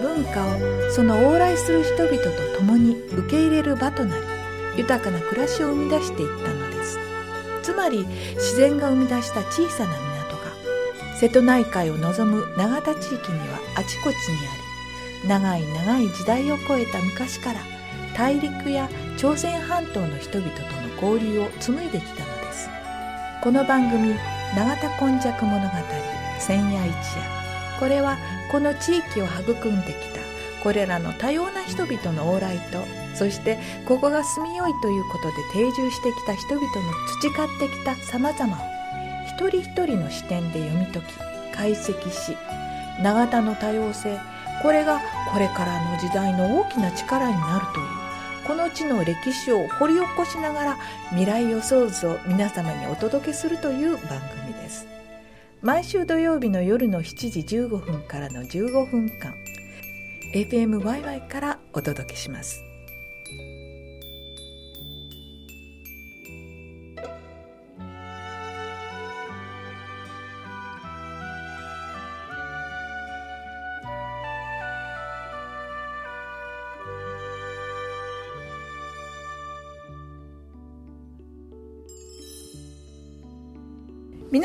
文化をその往来する人々と共に受け入れる場となり豊かな暮らしを生み出していったのです。つまり自然が生み出した小さな港が瀬戸内海を望む永田地域にはあちこちにあり長い長い時代を超えた昔から大陸や朝鮮半島の人々との交流を紡いできたのです。この番組「永田今昔物語千夜一夜」これはこの地域を育んできた。これらの多様な人々の往来とそしてここが住みよいということで定住してきた人々の培ってきたさまざまを一人一人の視点で読み解き解析し永田の多様性これがこれからの時代の大きな力になるというこの地の歴史を掘り起こしながら未来予想図を皆様にお届けするという番組毎週土曜日の夜の7時15分からの15分間 FMYY からお届けします。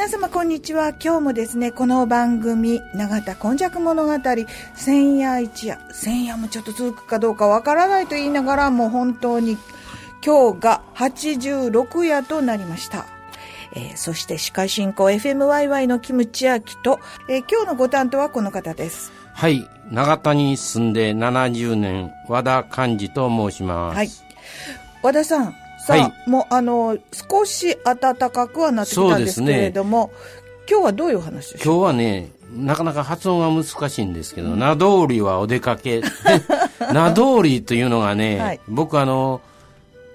皆様こんにちは。今日もですねこの番組永田今昔物語千夜一夜。千夜もちょっと続くかどうかわからないと言いながらもう本当に今日が86夜となりました。えー、そして司会進行 FMYY のキムチアキと、えー、今日のご担当はこの方です。はい。永田に住んで70年和田寛治と申します。はい。和田さんさあ、はい、もうあの少し暖かくはなってきたんですけれども、ね、今日はどういう話でしょう？今日はねなかなか発音が難しいんですけど、うん、名通りはお出かけ。名通りというのがね、はい、僕あの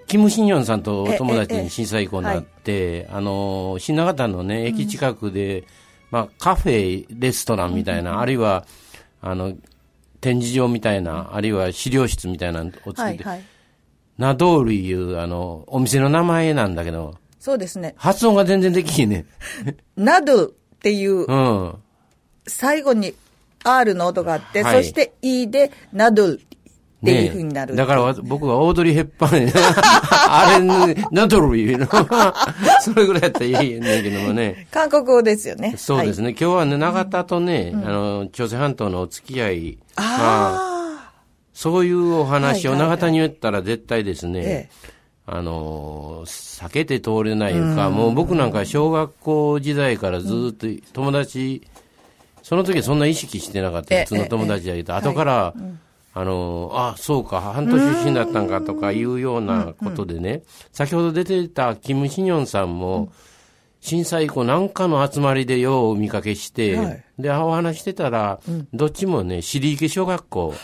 キム・シンヨンさんとお友達に震災以降になって、あの新長田のね駅近くで、うん、まあ、カフェレストランみたいな、うん、あるいはあの展示場みたいな、あるいは資料室みたいなのを作って、はいはいナドールいうあの、お店の名前なんだけど。そうですね。発音が全然できひんね。ナドっていう、うん、最後に R の音があって、はい、そして E でナドルっていうふうになる、ね、だから僕はオードリー・ヘッパーね、あれ、ナドル言うの。それぐらいやったらいいねんけどもね。韓国語ですよね。そうですね。はい、今日はね、長田とね、うん、あの、朝鮮半島のお付き合い。ああ。そういうお話を永田に言ったら絶対ですね、あの、避けて通れないか、もう僕なんか小学校時代からずっと友達、その時はそんな意識してなかった、普通の友達だけど、後から、あの、あ、そうか、半年出身だったんかとかいうようなことでね、先ほど出てたキム・シニョンさんも、震災以降なんかの集まりでようお見かけして、で、お話してたら、どっちもね、尻池小学校、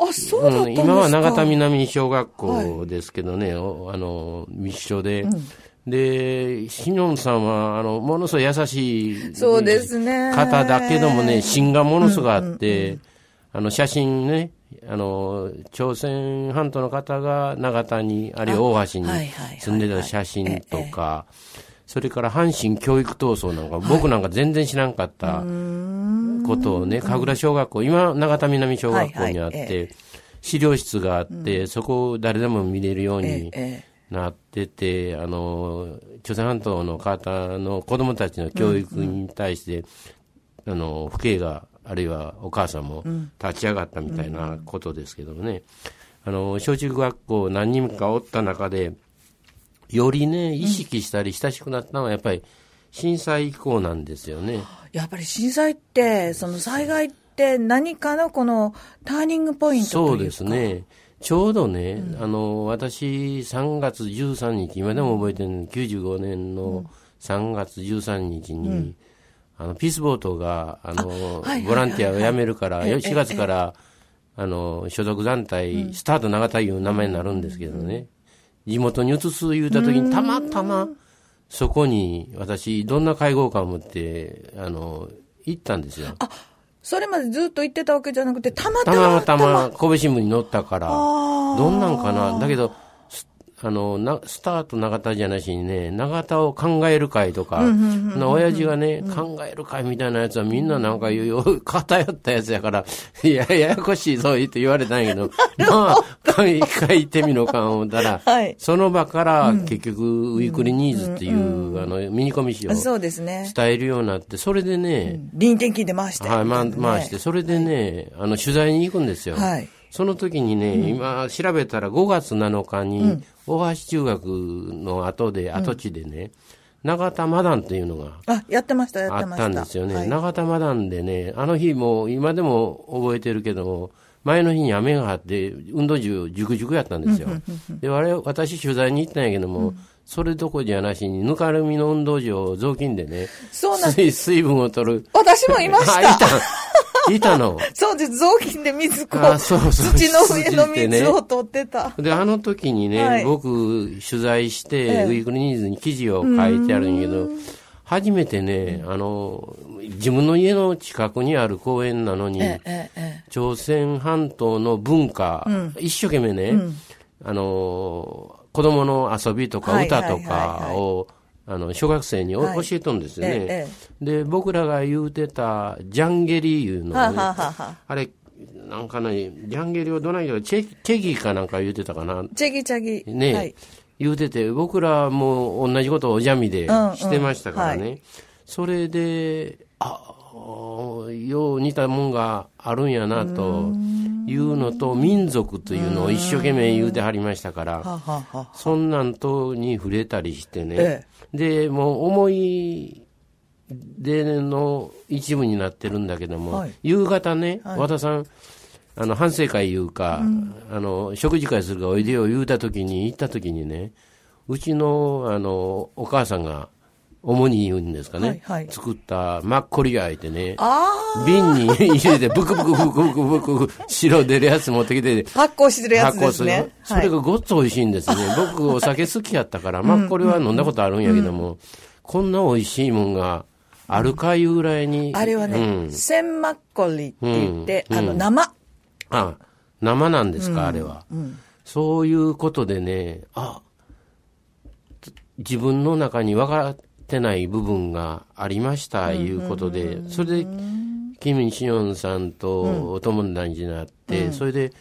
あ、そうだったんですか、うん、今は永田南小学校ですけどね、はい、あの、密書で、うん。で、シノンさんは、あの、ものすごい優しいそうですね。方だけどもね、芯がものすごいあって、うんうんうん、あの、写真ね、あの、朝鮮半島の方が長田に、あるいは大橋に住んでた写真とか、それから阪神教育闘争なんか、僕なんか全然知らんかったことをね、神楽小学校、今、長田南小学校にあって、資料室があって、そこを誰でも見れるようになってて、あの、朝鮮半島の方の子供たちの教育に対して、あの、父兄が、あるいはお母さんも立ち上がったみたいなことですけどもね。あの、小中学校何人かおった中で、よりね、意識したり親しくなったのはやっぱり震災以降なんですよね。やっぱり震災って、その災害って何かのこのターニングポイントそうですね。ちょうどね、うん、あの、私3月13日、今でも覚えてる95年の3月13日に、うん、あの、ピースボートが、あの、ボランティアを辞めるから、4月から、あの、所属団体、スタート永田いう名前になるんですけどね、地元に移す言うた時に、たまたま、そこに私、どんな会合感を持って、あの、行ったんですよ。あ、それまでずっと行ってたわけじゃなくて、たまたま。たまたま、神戸新聞に載ったから、どんなんかな。だけど、あの、な、スタート永田じゃなしにね、永田を考える会とか、な、親父がね、考える会みたいなやつはみんななんか言う、偏ったやつやから、いや、ややこしいぞ、って言われたんやけど、まあ、一回行ってみのか思ったら、はい、その場から結局、ウィークリーニーズっていう、あの、ミニコミ誌をそうですね。伝えるようになって、それでね、臨転機で回して。はい、ま、回して、それでね、あの、取材に行くんですよ。はい。その時にね、今調べたら5月7日に、大橋中学の後で、跡地でね、永田マダンっていうのがあやってましたやってました。あったんですよね、はい、永田マダンでねあの日も今でも覚えてるけども前の日に雨が降って運動中じゅくじゅくやったんですよ。で我々私取材に行ったんやけども、うん、それどころじゃなしにぬかるみの運動場雑巾でねそうなん水分を取る。私もいました。いたの。そうです、雑巾で水こう、そうそう。土の上の水を取ってた。で、あの時にね、はい、僕、取材して、ウィークリーニーズに記事を書いてあるんやけど、初めてね、あの、自分の家の近くにある公園なのに、朝鮮半島の文化、うん、一生懸命ね、うん、あの、子供の遊びとか歌とかを、あの小学生に教えとんですよね、はいええ、で僕らが言うてたジャンゲリいうのね、はははあれなんかねジャンゲリをどないかチェチェギかなんか言うてたかな。チェギチャギ。ね、はい、言うてて僕らも同じことをおじゃみでしてましたからね、うんうんはい、それであよう似たもんがあるんやなというのと民族というのを一生懸命言うてはりましたからそんなんとに触れたりしてね、ええ、でもう思い出の一部になってるんだけども、はい、夕方ね、はい、和田さんあの反省会いうか、うん、あの食事会するかおいでよ言うた時に行った時にねうちのあのお母さんが主に言うんですかね、はいはい、作ったマッコリが開いてね、瓶に入れて、ブクブクブクブクブクブク、白出るやつ持ってきて、発酵してるやつですね。それがごっつ美味しいんですね。僕、お酒好きやったから、マッコリは飲んだことあるんやけども、うん、こんな美味しいもんが、あるかいうぐらいに。あれはね、うん、センマッコリって言って、うん、あの、生。あ、生なんですか、あれは。そういうことでね、あ、自分の中に分かってない部分がありましたいうことで、それで、キム・シヨンさんとお友達になって、うん、それで、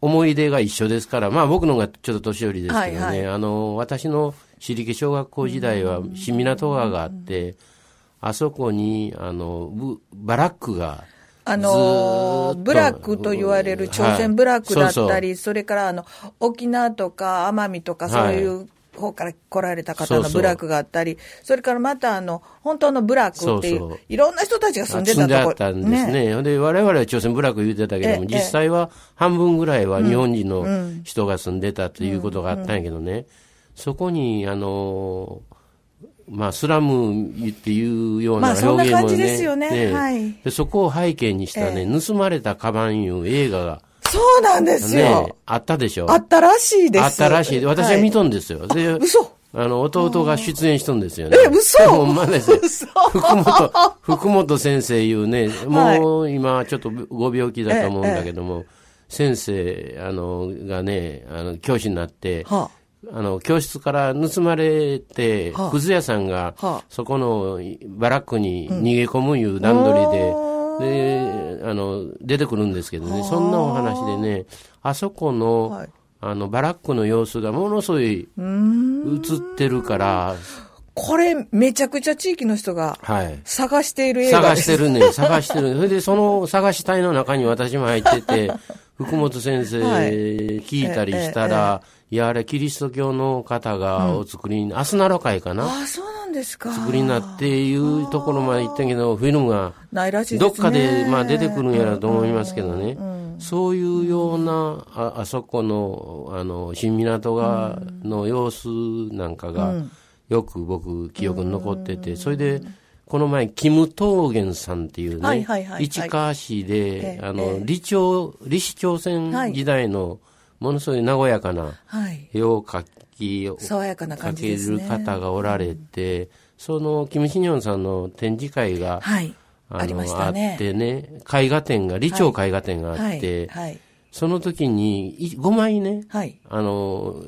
思い出が一緒ですから、まあ僕のがちょっと年寄りですけどね、はいはい、あの、私の私力小学校時代は新港川があって、あそこに、あの、バラックが、あのブラックと言われる朝鮮ブラックだったり、それからあの沖縄とか奄美とかそういう方から来られた方のブラックがあったり、それからまたあの、本当のブラックっていう、そうそう。いろんな人たちが住んでたとこ住んでたんですね。ね。で、我々は朝鮮ブラック言ってたけども、実際は半分ぐらいは日本人の人が住んでたということがあったんやけどね、そこに、あの、まあ、スラムっていうような表現もね。まあ、そんな感じですよね。ねはい、でそこを背景にしたね、盗まれたカバンいう映画が、そうなんですよ。ね、あったでしょ。あったらしいです。あったらしい。私は見とんですよ。はい、で、嘘あの、弟が出演しとんですよね。え、嘘 ほんまですよ。福本、福本先生いうね、もう今ちょっとご病気だと思うんだけども、先生、あの、がね、あの、教師になって、はあ、あの、教室から盗まれて、はあ、くず屋さんが、はあ、そこのバラックに逃げ込むいう段取りで、うんで、あの、出てくるんですけどね、そんなお話でね、あそこの、はい、あの、バラックの様子がものすごい映ってるから、これ、めちゃくちゃ地域の人が探している映画です、はい、探してるね、探してる。それで、その探し隊の中に私も入ってて、福本先生聞いたりしたら、いや、あれ、キリスト教の方がお作りに、アスナロ会かな。あ、そうなんですか。作りになっていうところまで行ったけど、フィルムが、ないらしいどっかで、まあ出てくるんやろと思いますけどね。そういうような、あ、あそこの、あの、新港川の様子なんかが、よく僕、記憶に残ってて、それで、この前、キム・トーゲンさんっていうね、市川市で、あの、李朝、李氏朝鮮時代の、ものすごい和やかな絵を描き、爽やかな感じですね。る方がおられて、その、キム・シニョンさんの展示会が、はいあの、あってね、絵画展が、李朝絵画展があって、はい、その時に5枚ね、はい、あの、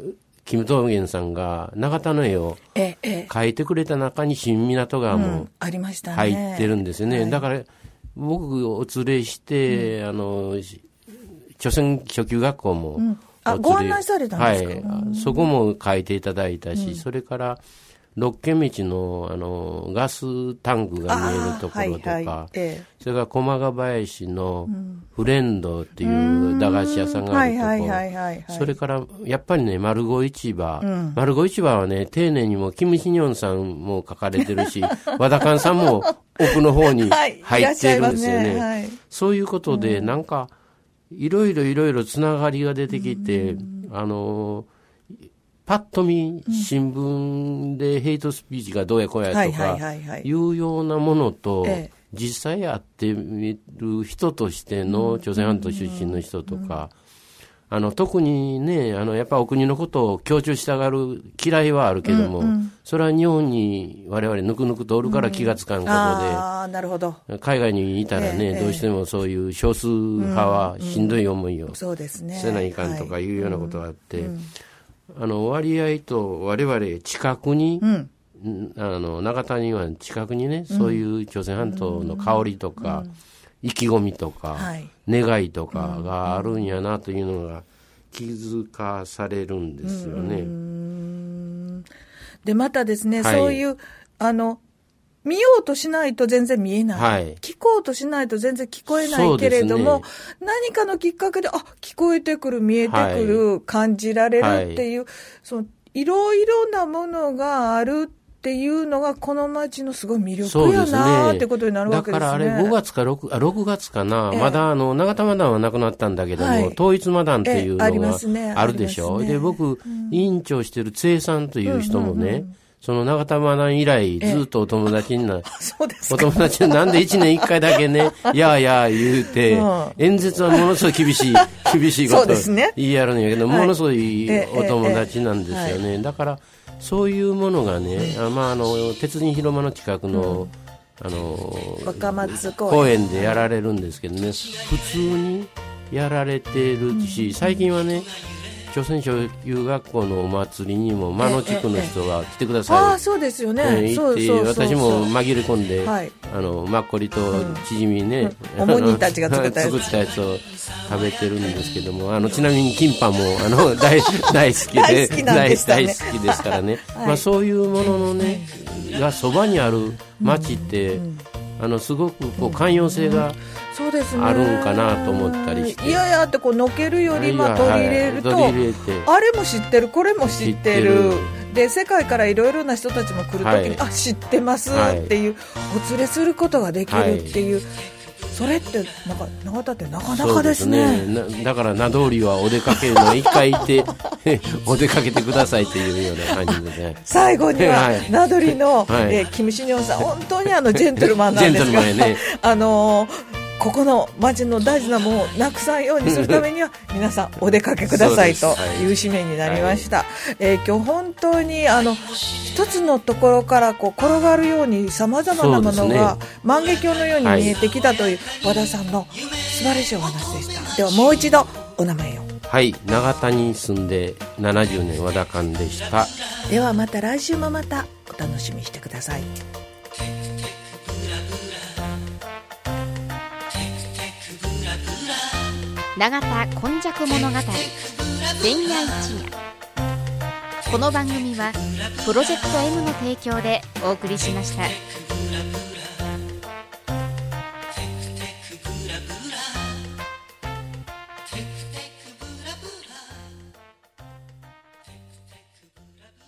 キム・トーゲンさんが永田の絵を描いてくれた中に新港川も入ってるんですよね。だから僕お連れして、うん、あの、朝鮮初級学校も、うん、あ、ご案内されたんですか？はい。そこも書いていただいたし、うん、それから、六軒道のあのガスタンクが見えるところとか、はいはいええ、それから駒ヶ林のフレンドっていう駄菓子屋さんがあるとこ。ろ、それからやっぱりね、丸子市場、うん、丸子市場はね、丁寧にもキム・シニョンさんも書かれてるし、和田勘さんも奥の方に入ってるんですよね。はいね。そういうことで、なんか、いろいろいろいろつながりが出てきて、あのパッと見、新聞でヘイトスピーチがどうやこうやとか、いうようなものと、実際会ってみる人としての朝鮮半島出身の人とか、あの特にね、あのやっぱお国のことを強調したがる嫌いはあるけども、うんうん、それは日本に我々ぬくぬくとおるから気がつかんことで、あなるほど。海外にいたらね、えー、どうしてもそういう少数派はしんどい思いをせないかんとかい。うようなことがあって、あの割合と我々近くに、うん、あの長谷は近くにね、そういう朝鮮半島の香りとか、意気込みとか、はい、願いとかがあるんやなというのが気づかされるんですよね。でまたですね、はい、そういうあの見ようとしないと全然見えない。はい、聞こうとしないと全然聞こえないけれども、ね、何かのきっかけで、あ、聞こえてくる、見えてくる、はい、感じられるっていう、はい、その、いろいろなものがあるっていうのが、この街のすごい魅力やなってことになるわけですね。だからあれ、5月か 6, あ6月かな、えまだあの、長田マダンはなくなったんだけども、はい、統一マダンっていうのがあるでしょ。ねね、で、僕、うん、委員長してる津江さんという人もね、うんうんうんその長田マナ以来、ずっとお友達にな、お友達なんで一年一回だけね、やあやあ言うて、演説はものすごい厳しい、厳しいこと言いやるんやけど、ものすごいお友達なんですよね。だから、そういうものがね、あまあ、あの、鉄人広間の近くの、あの、若松公園。でやられるんですけどね、普通にやられてるし、最近はね、朝鮮小中学校のお祭りにも真野地区の人が来てください、ああそうですよね、えー、行って私も紛れ込んで、はい、あのマッコリとチヂミね、うん、おもにたちが作ったやつ。作ったやつを食べてるんですけどもあのちなみにキンパもあの 大大好きで大好き、ね、大好きですからね、はい、まあ、そういうもののねがそばにある町って、うん。うん。あのすごくこう寛容性があるんかなと思ったりして、いやいやってこうのけるよりまあ取り入れると、あれも知ってるこれも知ってる。で世界からいろいろな人たちも来るときに、はい、あ知ってますっていう、お連れすることができるっていう。それってなんか永田ってなかなかですね、ね、だから名通りはお出かけの一回行って お出かけてくださいっていうような感じでね。最後には、名取の、はい、えー、キム・シニョンさん本当にあのジェントルマンなんですが、ね、あのーここの町の大事なものをなくさんようにするためには皆さんお出かけくださいという使命になりました、はい、えー、今日本当にあの一つのところからこう転がるようにさまざまなものが万華鏡のように見えてきたという和田さんの素晴らしいお話でした。ではもう一度お名前を。はい。長田に住んで70年和田館でした。ではまた来週もまたお楽しみにしてください永田今昔物語前夜一夜この番組はプロジェクト M の提供でお送りしました。